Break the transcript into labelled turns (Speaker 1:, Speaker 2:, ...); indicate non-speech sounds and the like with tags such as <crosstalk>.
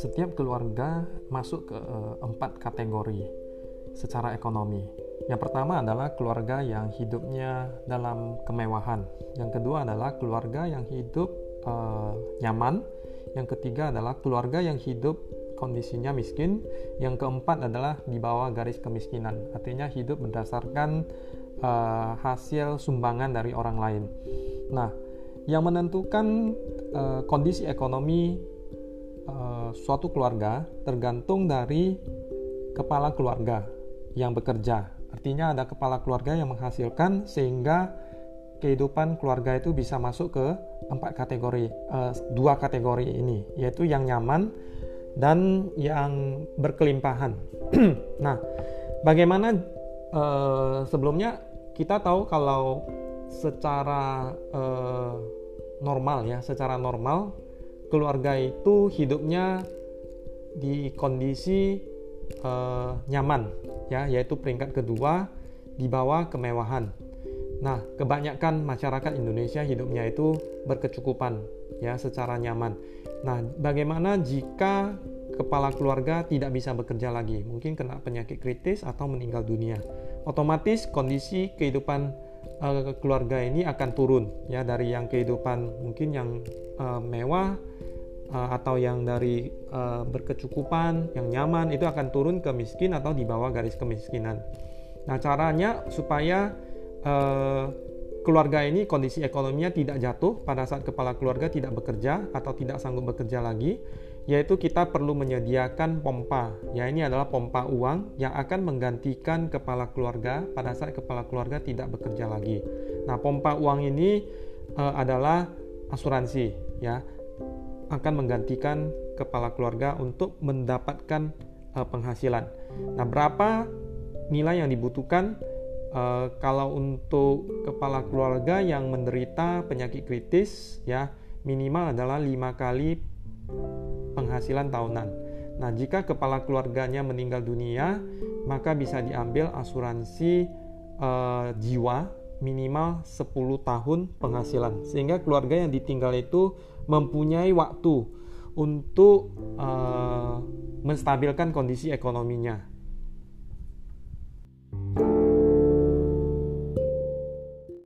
Speaker 1: Setiap keluarga masuk ke uh, empat kategori secara ekonomi. Yang pertama adalah keluarga yang hidupnya dalam kemewahan. Yang kedua adalah keluarga yang hidup uh, nyaman. Yang ketiga adalah keluarga yang hidup kondisinya miskin. Yang keempat adalah di bawah garis kemiskinan, artinya hidup berdasarkan uh, hasil sumbangan dari orang lain. Nah, yang menentukan uh, kondisi ekonomi uh, suatu keluarga tergantung dari kepala keluarga yang bekerja. Artinya ada kepala keluarga yang menghasilkan sehingga kehidupan keluarga itu bisa masuk ke empat kategori, uh, dua kategori ini, yaitu yang nyaman dan yang berkelimpahan. <clears throat> nah, bagaimana uh, sebelumnya kita tahu kalau secara uh, normal ya, secara normal keluarga itu hidupnya di kondisi uh, nyaman ya, yaitu peringkat kedua di bawah kemewahan. Nah, kebanyakan masyarakat Indonesia hidupnya itu berkecukupan ya secara nyaman. Nah, bagaimana jika kepala keluarga tidak bisa bekerja lagi, mungkin kena penyakit kritis atau meninggal dunia? Otomatis kondisi kehidupan uh, keluarga ini akan turun ya dari yang kehidupan mungkin yang uh, mewah uh, atau yang dari uh, berkecukupan, yang nyaman itu akan turun ke miskin atau di bawah garis kemiskinan. Nah, caranya supaya uh, keluarga ini kondisi ekonominya tidak jatuh pada saat kepala keluarga tidak bekerja atau tidak sanggup bekerja lagi, yaitu kita perlu menyediakan pompa. Ya, ini adalah pompa uang yang akan menggantikan kepala keluarga pada saat kepala keluarga tidak bekerja lagi. Nah, pompa uang ini uh, adalah asuransi, ya, akan menggantikan kepala keluarga untuk mendapatkan uh, penghasilan. Nah, berapa nilai yang dibutuhkan? Uh, kalau untuk kepala keluarga yang menderita penyakit kritis, ya minimal adalah lima kali penghasilan tahunan. Nah, jika kepala keluarganya meninggal dunia, maka bisa diambil asuransi uh, jiwa minimal 10 tahun penghasilan. Sehingga keluarga yang ditinggal itu mempunyai waktu untuk uh, menstabilkan kondisi ekonominya